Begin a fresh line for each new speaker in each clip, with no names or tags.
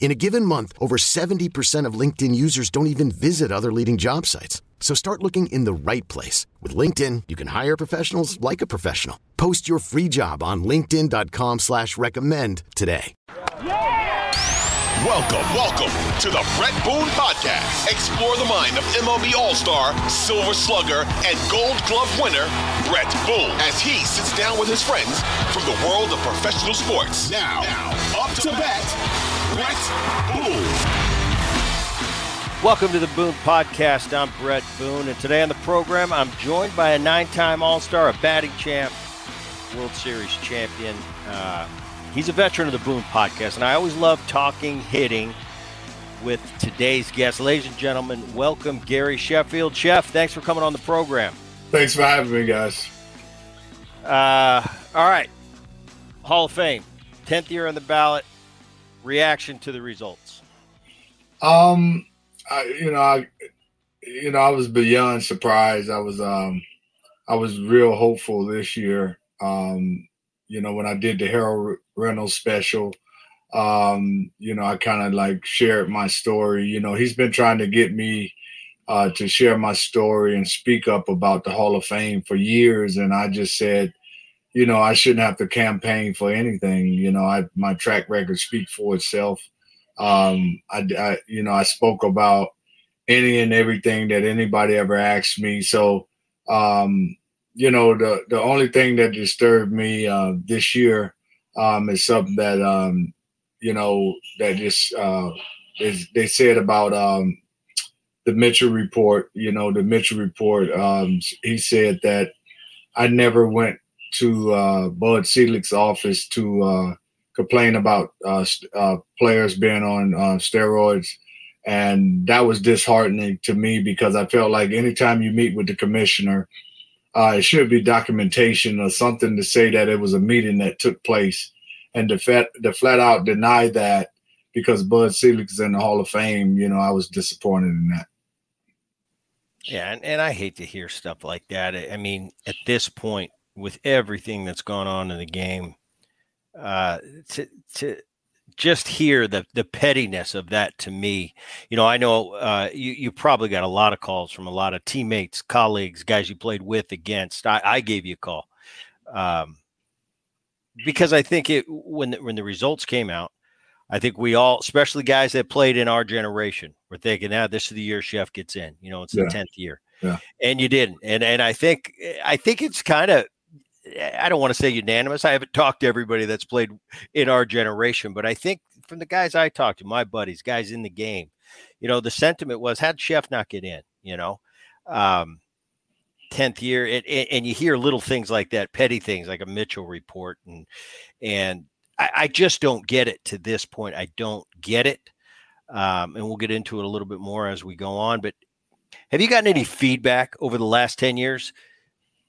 In a given month, over 70% of LinkedIn users don't even visit other leading job sites. So start looking in the right place. With LinkedIn, you can hire professionals like a professional. Post your free job on linkedin.com slash recommend today.
Welcome, welcome to the Bret Boone Podcast. Explore the mind of MLB All-Star, Silver Slugger, and Gold Glove winner, Bret Boone, as he sits down with his friends from the world of professional sports. Now, now up to bat, Bret Boone.
Welcome to the Boone Podcast. I'm Bret Boone, and today on the program, I'm joined by a nine-time All-Star, a batting champ, World Series champion. Uh, he's a veteran of the Boone Podcast, and I always love talking hitting with today's guest. Ladies and gentlemen, welcome Gary Sheffield. Chef, thanks for coming on the program.
Thanks for having me, guys.
Uh, all right, Hall of Fame, tenth year on the ballot. Reaction to the results.
Um, I, you know, I, you know, I was beyond surprised. I was, um, I was real hopeful this year. Um, you know, when I did the Harold Reynolds special, um, you know, I kind of like shared my story. You know, he's been trying to get me uh, to share my story and speak up about the Hall of Fame for years, and I just said, you know, I shouldn't have to campaign for anything. You know, I my track record speaks for itself. Um, I, I, you know, I spoke about any and everything that anybody ever asked me. So, um, you know, the the only thing that disturbed me uh, this year um, is something that um, you know that just uh, is, they said about um, the Mitchell report. You know, the Mitchell report. Um, he said that I never went to uh, Bud Selig's office to uh, complain about uh, uh, players being on uh, steroids. And that was disheartening to me because I felt like anytime you meet with the commissioner, uh, it should be documentation or something to say that it was a meeting that took place. And to flat, to flat out deny that because Bud Selig is in the Hall of Fame, you know, I was disappointed in that.
Yeah, and, and I hate to hear stuff like that. I mean, at this point, with everything that's gone on in the game, uh, to to just hear the the pettiness of that to me, you know, I know uh, you you probably got a lot of calls from a lot of teammates, colleagues, guys you played with, against. I, I gave you a call um, because I think it when the, when the results came out, I think we all, especially guys that played in our generation, were thinking, "Ah, this is the year Chef gets in." You know, it's the tenth year,
yeah.
and you didn't. And and I think I think it's kind of I don't want to say unanimous. I haven't talked to everybody that's played in our generation, but I think from the guys I talked to, my buddies, guys in the game, you know, the sentiment was, how'd Chef not get in, you know, um, 10th year it, it, and you hear little things like that petty things like a mitchell report and and I, I just don't get it to this point i don't get it um, and we'll get into it a little bit more as we go on but have you gotten any feedback over the last 10 years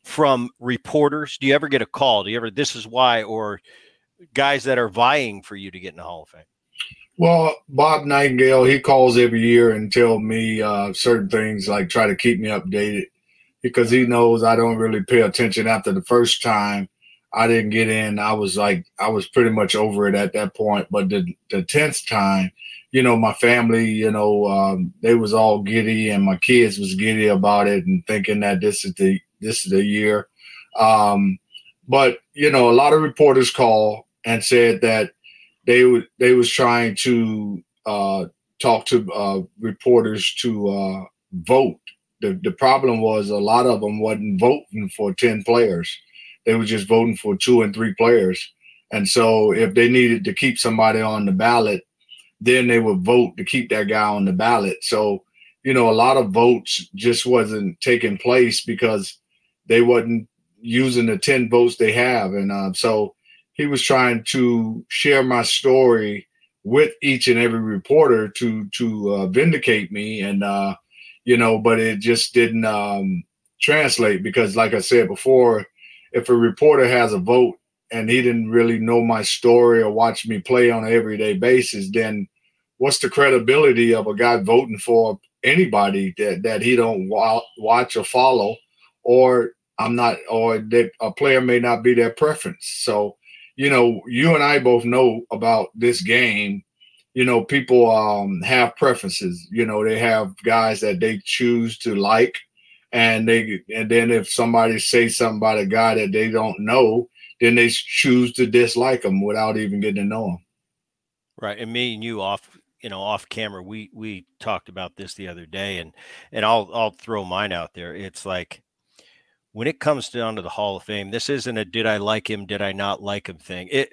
from reporters? Do you ever get a call? Do you ever, this is why, or guys that are vying for you to get in the Hall of Fame?
Well, Bob Nightingale, he calls every year and tell me uh, certain things, like try to keep me updated because he knows I don't really pay attention after the first time. I didn't get in. I was like, I was pretty much over it at that point. But the the tenth time, you know, my family, you know, um, they was all giddy, and my kids was giddy about it, and thinking that this is the this is the year. Um, but you know, a lot of reporters call and said that they would they was trying to uh, talk to uh, reporters to uh, vote. The the problem was a lot of them wasn't voting for ten players. They were just voting for two and three players. And so if they needed to keep somebody on the ballot, then they would vote to keep that guy on the ballot. So, you know, a lot of votes just wasn't taking place because they wasn't using the 10 votes they have. And uh, so he was trying to share my story with each and every reporter to to uh, vindicate me and uh, you know but it just didn't um, translate because like i said before if a reporter has a vote and he didn't really know my story or watch me play on an everyday basis then what's the credibility of a guy voting for anybody that, that he don't watch or follow or i'm not or that a player may not be their preference so you know, you and I both know about this game. You know, people um, have preferences. You know, they have guys that they choose to like, and they and then if somebody says something about a guy that they don't know, then they choose to dislike them without even getting to know them.
Right, and me and you off, you know, off camera, we we talked about this the other day, and and I'll I'll throw mine out there. It's like when it comes down to the Hall of Fame, this isn't a did I like him, did I not like him thing. It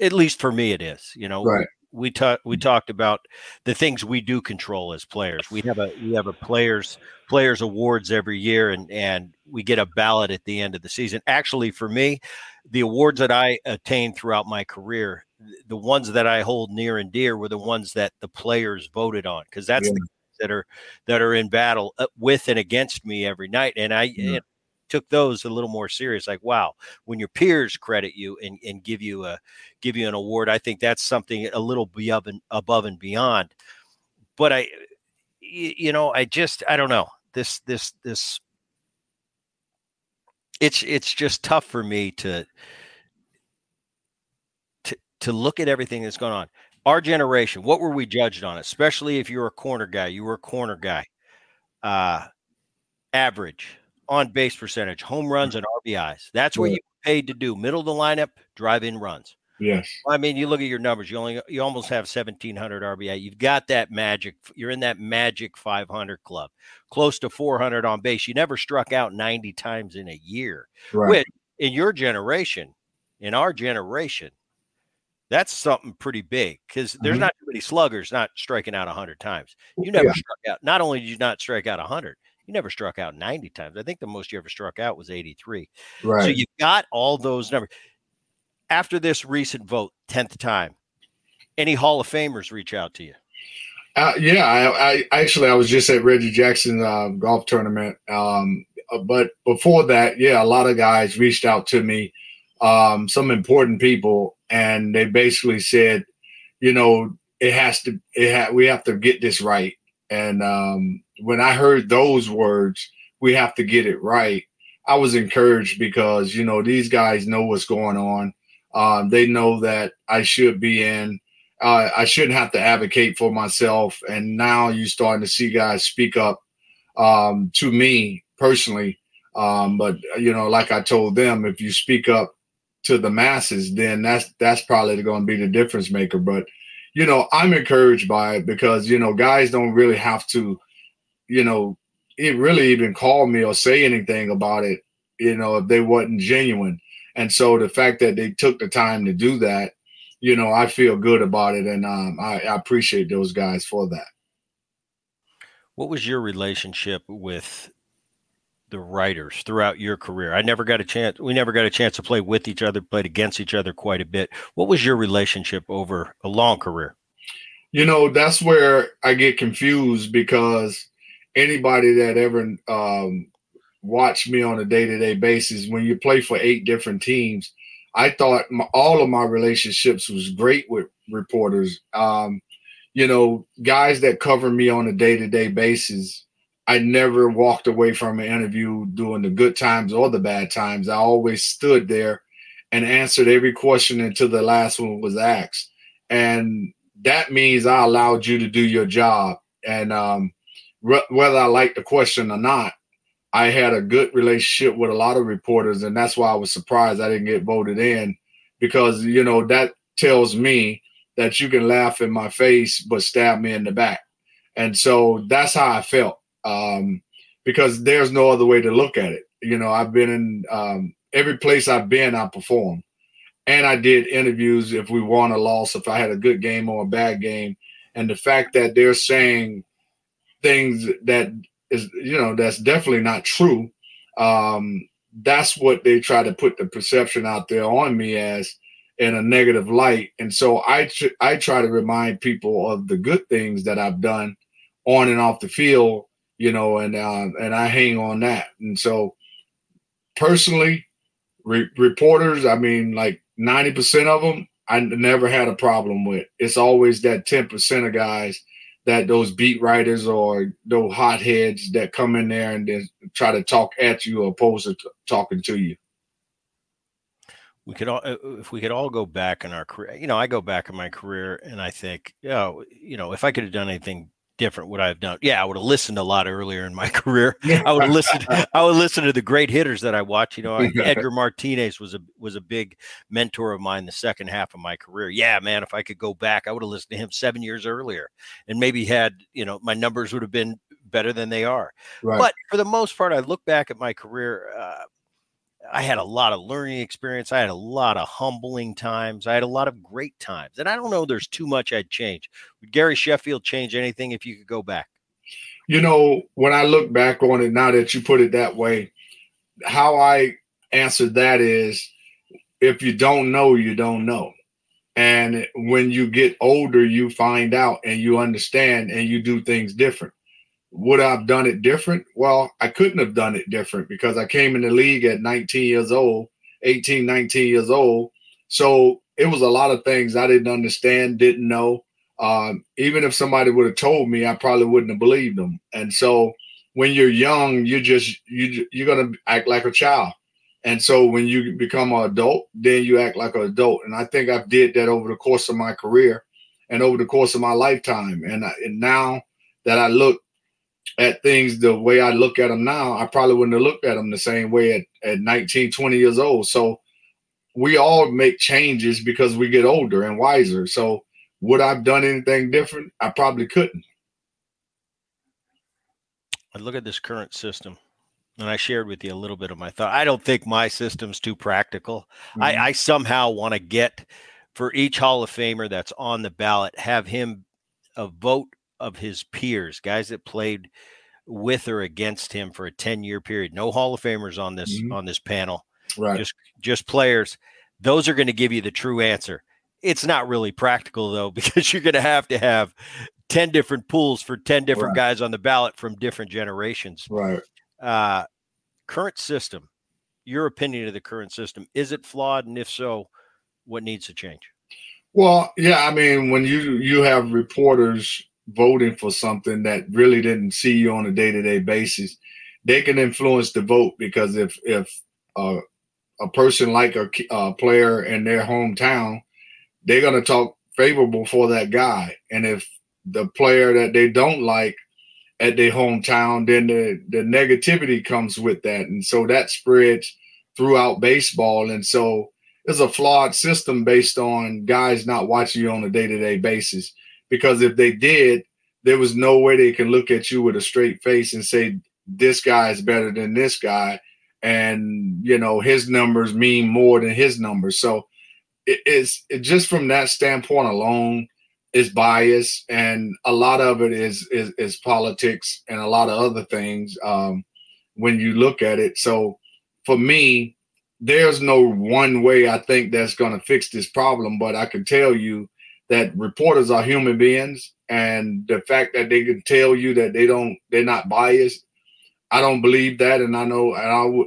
at least for me it is. You know,
right.
we talked we talked about the things we do control as players. We have a we have a players players awards every year and and we get a ballot at the end of the season. Actually for me, the awards that I attained throughout my career, the ones that I hold near and dear were the ones that the players voted on because that's yeah. the that are that are in battle uh, with and against me every night and I yeah. and took those a little more serious. Like, wow, when your peers credit you and, and give you a give you an award, I think that's something a little above and above and beyond. But I, you know, I just I don't know this this this. It's it's just tough for me to to to look at everything that's going on. Our generation, what were we judged on? Especially if you're a corner guy, you were a corner guy. Uh, average, on base percentage, home runs, and RBIs. That's what you paid to do. Middle of the lineup, drive in runs.
Yes.
I mean, you look at your numbers. You only you almost have 1700 RBI. You've got that magic. You're in that magic 500 club, close to 400 on base. You never struck out 90 times in a year.
Right.
Which in your generation, in our generation, that's something pretty big because there's mm-hmm. not too many sluggers not striking out 100 times. You never yeah. struck out. Not only did you not strike out 100, you never struck out 90 times. I think the most you ever struck out was 83.
Right.
So you got all those numbers. After this recent vote, 10th time, any Hall of Famers reach out to you?
Uh, yeah, I, I, actually I was just at Reggie Jackson uh, golf tournament, um, uh, but before that, yeah, a lot of guys reached out to me, um, some important people, and they basically said, you know, it has to, it ha- we have to get this right, and um, when I heard those words, we have to get it right. I was encouraged because you know these guys know what's going on. Uh, they know that I should be in. Uh, I shouldn't have to advocate for myself. And now you're starting to see guys speak up um, to me personally. Um, but you know, like I told them, if you speak up to the masses, then that's that's probably going to be the difference maker. But you know, I'm encouraged by it because you know guys don't really have to you know, it really even call me or say anything about it, you know, if they wasn't genuine. And so the fact that they took the time to do that, you know, I feel good about it, and um, I, I appreciate those guys for that.
What was your relationship with the writers throughout your career? I never got a chance. We never got a chance to play with each other, played against each other quite a bit. What was your relationship over a long career?
You know, that's where I get confused because anybody that ever um, watched me on a day to day basis, when you play for eight different teams, I thought my, all of my relationships was great with reporters. Um, you know, guys that cover me on a day to day basis. I never walked away from an interview during the good times or the bad times. I always stood there and answered every question until the last one was asked. And that means I allowed you to do your job. And um, whether I like the question or not, I had a good relationship with a lot of reporters, and that's why I was surprised I didn't get voted in because you know that tells me that you can laugh in my face but stab me in the back, and so that's how I felt um, because there's no other way to look at it. You know, I've been in um, every place I've been, I performed. And I did interviews if we won or lost, if I had a good game or a bad game. And the fact that they're saying things that is, you know, that's definitely not true. Um, that's what they try to put the perception out there on me as in a negative light. And so I tr- I try to remind people of the good things that I've done on and off the field, you know, and uh, and I hang on that. And so personally, re- reporters, I mean, like ninety percent of them, I never had a problem with. It's always that ten percent of guys that those beat writers or those hotheads that come in there and then try to talk at you opposed to t- talking to you?
We could all uh, if we could all go back in our career you know i go back in my career and i think oh you know if i could have done anything different would i have done. Yeah i would have listened a lot earlier in my career. I would listen i would listen to the great hitters that i watch you know edgar martinez was a was a big mentor of mine the second half of my career. Yeah man if i could go back i would have listened to him seven years earlier and maybe had you know my numbers would have been better than they are. Right. but for the most part i look back at my career uh, I had a lot of learning experience. I had a lot of humbling times. I had a lot of great times. And I don't know there's too much I'd change. Would Gary Sheffield change anything if you could go back?
You know, when I look back on it now that you put it that way, how I answered that is if you don't know, you don't know. And when you get older, you find out and you understand and you do things different. Would I've done it different? Well, I couldn't have done it different because I came in the league at 19 years old, 18, 19 years old. So it was a lot of things I didn't understand, didn't know. Um, even if somebody would have told me, I probably wouldn't have believed them. And so when you're young, you just you you're gonna act like a child. And so when you become an adult, then you act like an adult. And I think I did that over the course of my career and over the course of my lifetime. And, I, and now that I look at things the way I look at them now, I probably wouldn't have looked at them the same way at, at 19, 20 years old. So we all make changes because we get older and wiser. So would I've done anything different? I probably couldn't.
I look at this current system and I shared with you a little bit of my thought. I don't think my system's too practical. Mm-hmm. I, I somehow want to get for each Hall of Famer that's on the ballot, have him a vote of his peers, guys that played with or against him for a 10 year period. No Hall of Famers on this mm-hmm. on this panel. Right. Just just players. Those are going to give you the true answer. It's not really practical though because you're going to have to have 10 different pools for 10 different right. guys on the ballot from different generations.
Right.
Uh current system. Your opinion of the current system, is it flawed and if so, what needs to change?
Well, yeah, I mean, when you you have reporters voting for something that really didn't see you on a day-to-day basis they can influence the vote because if if uh, a person like a, a player in their hometown they're going to talk favorable for that guy. And if the player that they don't like at their hometown then the, the negativity comes with that. And so that spreads throughout baseball. And so it's a flawed system based on guys not watching you on a day-to-day basis because if they did, there was no way they can look at you with a straight face and say this guy is better than this guy, and you know his numbers mean more than his numbers. So it is it just from that standpoint alone is bias, and a lot of it is is, is politics and a lot of other things um, when you look at it. So for me, there's no one way I think that's going to fix this problem, but I can tell you that reporters are human beings and the fact that they can tell you that they don't they're not biased i don't believe that and i know and i would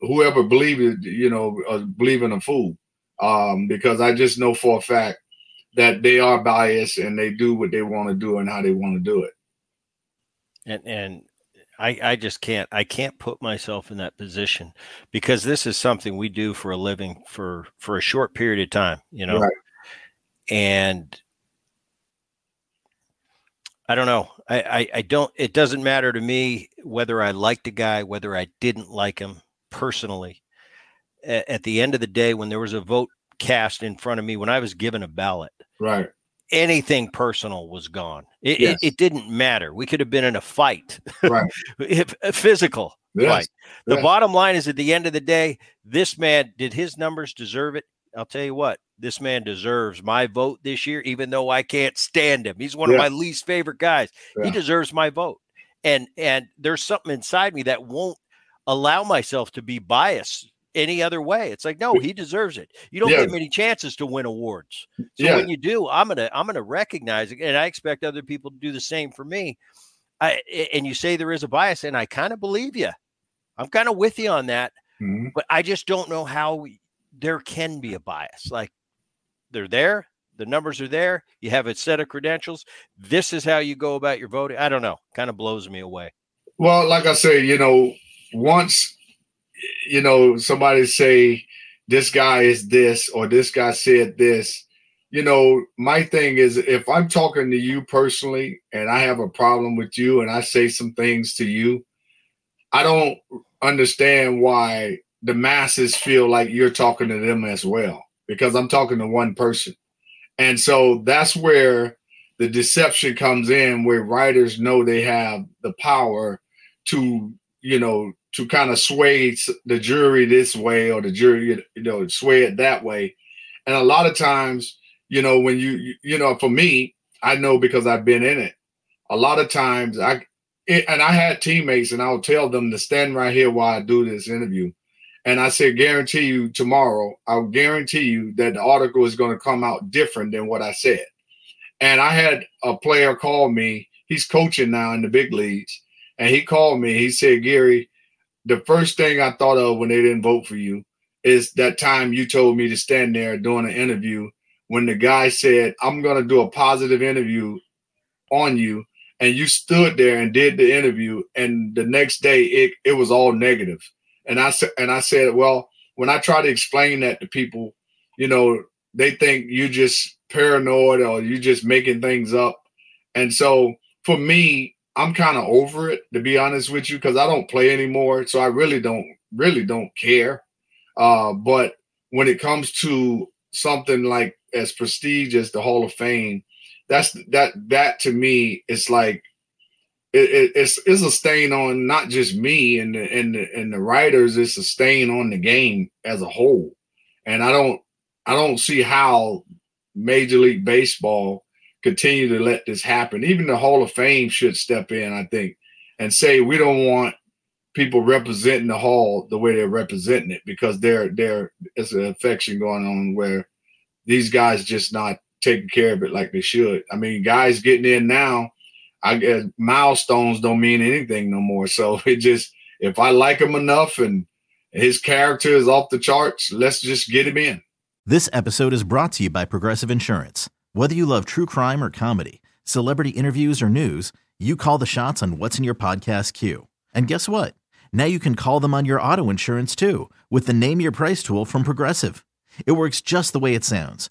whoever believes it you know uh, believe in a fool um, because i just know for a fact that they are biased and they do what they want to do and how they want to do it
and and I, I just can't I can't put myself in that position because this is something we do for a living for for a short period of time, you know. Right and I don't know. I, I, I don't. It doesn't matter to me whether I liked a guy, whether I didn't like him personally. A, at the end of the day, when there was a vote cast in front of me, when I was given a ballot,
right,
anything personal was gone. It, yes. it, it, didn't matter. We could have been in a fight,
right?
if, physical,
Yes.
Right. The
Yeah.
bottom line is at the end of the day, this man did his numbers deserve it? I'll tell you what, this man deserves my vote this year, even though I can't stand him. He's one
Yeah.
of my least favorite guys. He deserves my vote. And and there's something inside me that won't allow myself to be biased any other way. It's like, no, he deserves it. You don't
Yeah.
get many chances to win awards. So
Yeah.
when you do, I'm gonna I'm gonna recognize it, and I expect other people to do the same for me. I and you say there is a bias, and I kind of believe you. I'm kind of with you on that,
Mhm.
but I just don't know how we, there can be a bias. Like they're there, the numbers are there. You have a set of credentials. This is how you go about your voting. I don't know. Kind of blows me away.
Well, like I say, you know, once you know somebody say this guy is this or this guy said this, you know, my thing is if I'm talking to you personally and I have a problem with you and I say some things to you, I don't understand why the masses feel like you're talking to them as well because I'm talking to one person. And so that's where the deception comes in where writers know they have the power to you know to kind of sway the jury this way or the jury you know sway it that way. And a lot of times you know when you you- know for me i know because i've been in it. A lot of times i and i had teammates and i'll tell them to stand right here while i do this interview and i said guarantee you tomorrow i'll guarantee you that the article is going to come out different than what i said and i had a player call me he's coaching now in the big leagues and he called me. He said, Gary, the first thing I thought of when they didn't vote for you is that time you told me to stand there doing an interview when the guy said, I'm going to do a positive interview on you. And you stood there and did the interview. And the next day it, it was all negative. And I said, and I said, well, when I try to explain that to people, you know, they think you just paranoid or you just making things up. And so for me, I'm kind of over it to be honest with you because I don't play anymore, so I really don't really don't care. Uh, but when it comes to something like as prestige as the Hall of Fame, that's that that to me it's like it, it, it's it's a stain on not just me and the, and the, and the writers. It's a stain on the game as a whole, and I don't I don't see how Major League Baseball continue to let this happen. Even the Hall of Fame should step in, I think, and say we don't want people representing the Hall the way they're representing it because there there is an affection going on where these guys just not taking care of it like they should. I mean, guys getting in now, I guess milestones don't mean anything no more. So it just if I like him enough and his character is off the charts, let's just get him in.
This episode is brought to you by Progressive Insurance. Whether you love true crime or comedy, celebrity interviews or news, you call the shots on what's in your podcast queue. And guess what? Now you can call them on your auto insurance too with the Name Your Price tool from Progressive. It works just the way it sounds.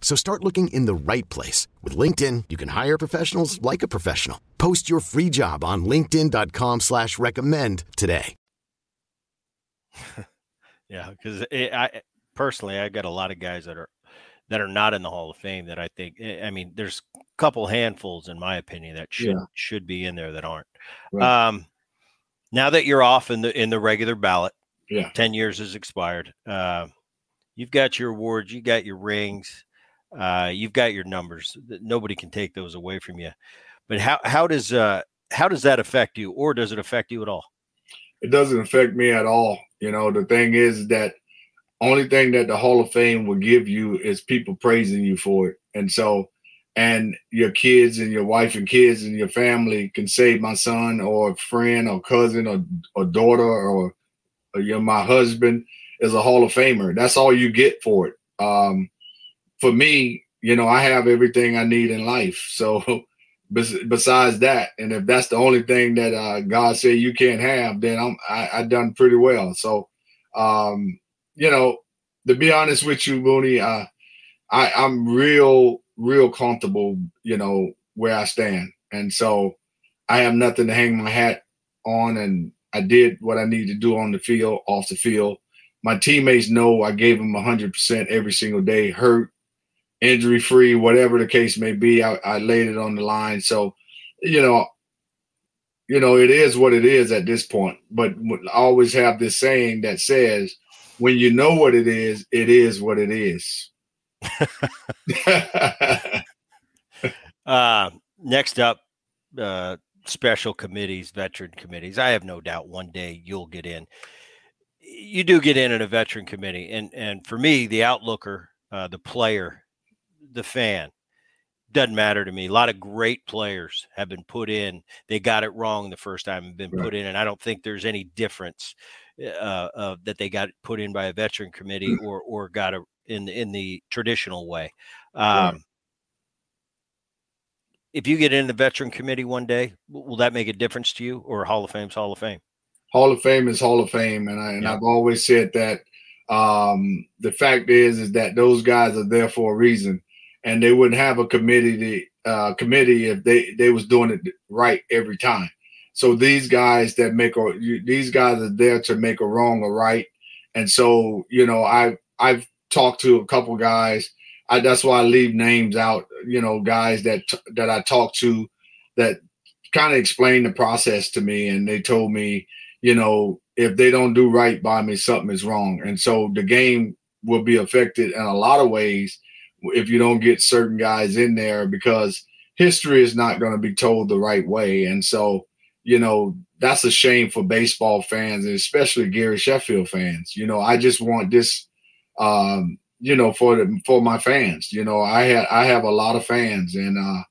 So start looking in the right place. With LinkedIn, you can hire professionals like a professional. Post your free job on linkedin.com slash recommend today.
Yeah, because I personally, I got a lot of guys that are that are not in the Hall of Fame that I think. eh, I mean, there's a couple handfuls, in my opinion, that should
Yeah.
should be in there that aren't.
Right.
Um, now that you're off in the in the regular ballot,
Yeah.
ten years has expired. Uh, you've got your awards, you got your rings, uh, you've got your numbers. Nobody can take those away from you. But how how does uh, how does that affect you, or does it affect you at all?
It doesn't affect me at all. You know, the thing is that only thing that the Hall of Fame will give you is people praising you for it. And so, and your kids and your wife and kids and your family can say my son or friend or cousin or, or daughter or, or you know, my husband is a Hall of Famer. That's all you get for it. Um, for me, you know, I have everything I need in life. So besides that, and if that's the only thing that uh, God said you can't have, then I'm I, I done pretty well. So, um, you know, to be honest with you, Mooney, uh, I I'm real real comfortable, you know, where I stand, and so I have nothing to hang my hat on, and I did what I need to do on the field, off the field. My teammates know I gave them 100% every single day, hurt, injury free, whatever the case may be. I, I laid it on the line. So, you know, you know, it is what it is at this point. But I always have this saying that says, when you know what it is, it is what it is.
uh, next up, uh, special committees, veteran committees. I have no doubt one day you'll get in. You do get in at a veteran committee, and and for me, the outlooker, uh, the player, the fan. Doesn't matter to me. A lot of great players have been put in. They got it wrong the first time and been right. put in, and I don't think there's any difference uh, uh, that they got put in by a veteran committee mm. or or got it in in the traditional way. Um, right. If you get in the veteran committee one day, will that make a difference to you, or Hall of Fame's Hall of Fame?
Hall of Fame is Hall of Fame, and I and yeah. I've always said that. Um, the fact is, is that those guys are there for a reason and they wouldn't have a committee uh, committee if they they was doing it right every time. So these guys that make a these guys are there to make a wrong or right. And so you know I I've talked to a couple guys. I, that's why I leave names out. You know, guys that that I talked to that kind of explained the process to me, and they told me, you know, if they don't do right by me, something is wrong. And so the game will be affected in a lot of ways if you don't get certain guys in there because history is not going to be told the right way. And so, you know, that's a shame for baseball fans and especially Gary Sheffield fans. You know, I just want this um, you know, for the for my fans. You know, I had I have a lot of fans and uh,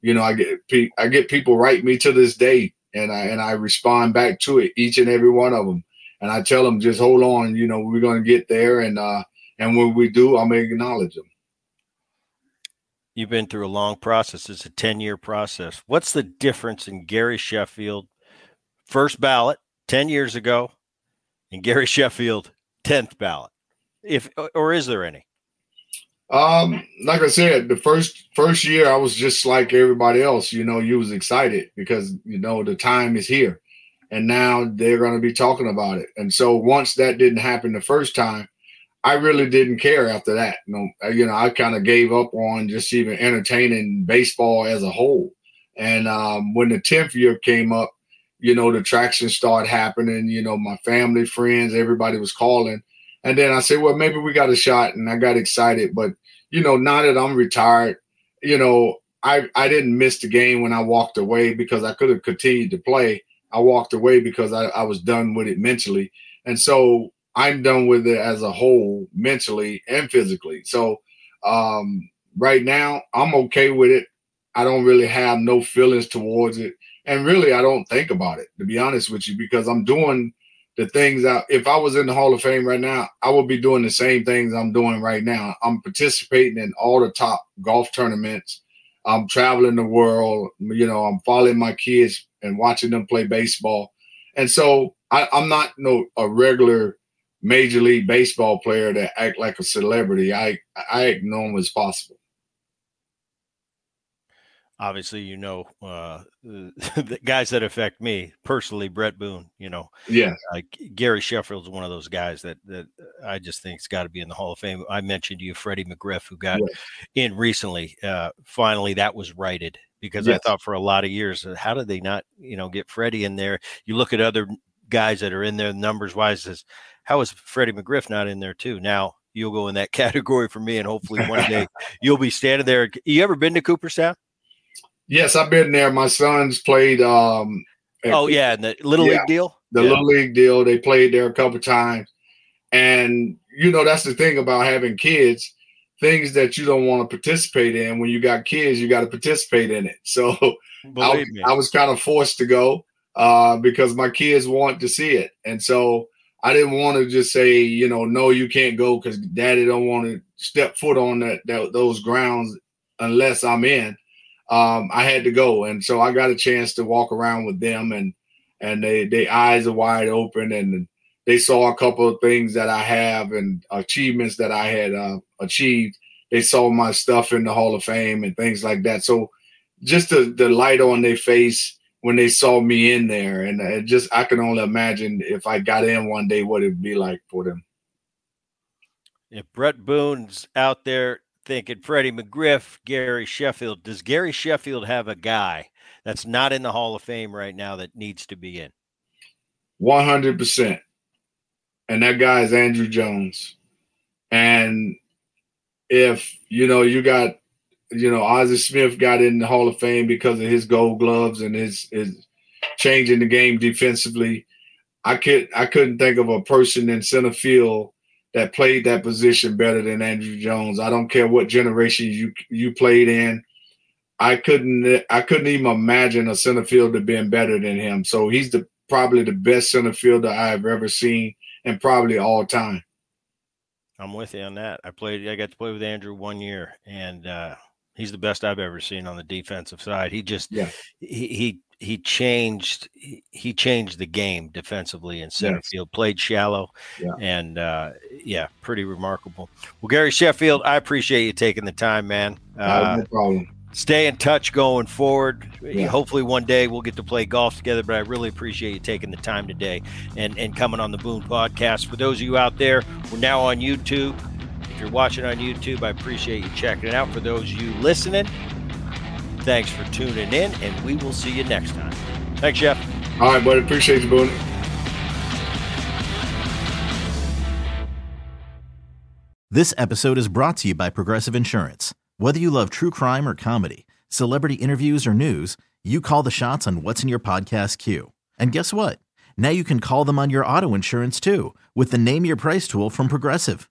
you know, I get I get people write me to this day and I and I respond back to it each and every one of them. And I tell them just hold on, you know, we're going to get there and uh and when we do, I'm going to acknowledge them
you've been through a long process. It's a 10 year process. What's the difference in Gary Sheffield, first ballot 10 years ago, and Gary Sheffield, 10th ballot? If or is there any?
Um, like I said, the first first year I was just like everybody else, you know, you was excited because you know the time is here. And now they're gonna be talking about it. And so once that didn't happen the first time, I really didn't care after that. You know, uh, you know, I kind of gave up on just even entertaining baseball as a whole. And um, when the tenth year came up, you know, the traction started happening. You know, my family, friends, everybody was calling. And then I said, well, maybe we got a shot, and I got excited. But you know, now that I'm retired, you know, I I didn't miss the game when I walked away because I could have continued to play. I walked away because I, I was done with it mentally. And so I'm done with it as a whole, mentally and physically. So um, right now, I'm okay with it. I don't really have no feelings towards it, and really, I don't think about it to be honest with you, because I'm doing the things that if I was in the Hall of Fame right now, I would be doing the same things I'm doing right now. I'm participating in all the top golf tournaments. I'm traveling the world. You know, I'm following my kids and watching them play baseball. And so I, am not no a regular major league baseball player that act like a celebrity. I I act normal as possible.
Obviously, you know uh, the guys that affect me personally. Bret Boone, you know,
yeah.
Uh, Gary Sheffield's one of those guys that that I just think's got to be in the Hall of Fame. I mentioned to you Freddie McGriff, who got yeah. in recently. Uh, finally, that was righted because yes. I thought for a lot of years, uh, how did they not, you know, get Freddie in there? You look at other guys that are in there numbers wise, as how is Freddie McGriff not in there too? Now you'll go in that category for me, and hopefully one day you'll be standing there. You ever been to Cooperstown?
Yes, I've been there. My sons played. Um,
oh yeah, and the little yeah, league deal.
The
yeah.
little league deal. They played there a couple times, and you know that's the thing about having kids. Things that you don't want to participate in when you got kids, you got to participate in it. So I, I, was kind of forced to go uh, because my kids want to see it, and so I didn't want to just say, you know, no, you can't go because Daddy don't want to step foot on that, that those grounds unless I'm in. Um, I had to go, and so I got a chance to walk around with them, and and they they eyes are wide open, and they saw a couple of things that I have and achievements that I had uh, achieved. They saw my stuff in the Hall of Fame and things like that. So just the the light on their face when they saw me in there, and it just I can only imagine if I got in one day what it'd be like for them.
If Bret Boone's out there thinking Freddie McGriff, Gary Sheffield, does Gary Sheffield have a guy that's not in the Hall of Fame right now that needs to be in?
One hundred percent, and that guy is Andruw Jones. And if you know you got you know, Ozzie Smith got in the Hall of Fame because of his gold gloves and his his changing the game defensively. I could I couldn't think of a person in center field that played that position better than Andruw Jones. I don't care what generation you you played in. I couldn't I couldn't even imagine a center fielder being better than him. So he's the probably the best center fielder I've ever seen and probably all time.
I'm with you on that. I played I got to play with Andruw one year and uh He's the best I've ever seen on the defensive side. He just yeah. he he he changed he changed the game defensively in center yes. field. Played shallow, yeah. and uh, yeah, pretty remarkable. Well, Gary Sheffield, I appreciate you taking the time, man.
Uh, no problem.
Stay in touch going forward. Yeah. Hopefully, one day we'll get to play golf together. But I really appreciate you taking the time today and and coming on the Boone Podcast. For those of you out there, we're now on YouTube. If you're watching on YouTube, I appreciate you checking it out. For those you listening, thanks for tuning in, and we will see you next time. Thanks, Jeff.
All right, buddy. Appreciate you, Boone.
This episode is brought to you by Progressive Insurance. Whether you love true crime or comedy, celebrity interviews or news, you call the shots on what's in your podcast queue. And guess what? Now you can call them on your auto insurance too with the Name Your Price tool from Progressive.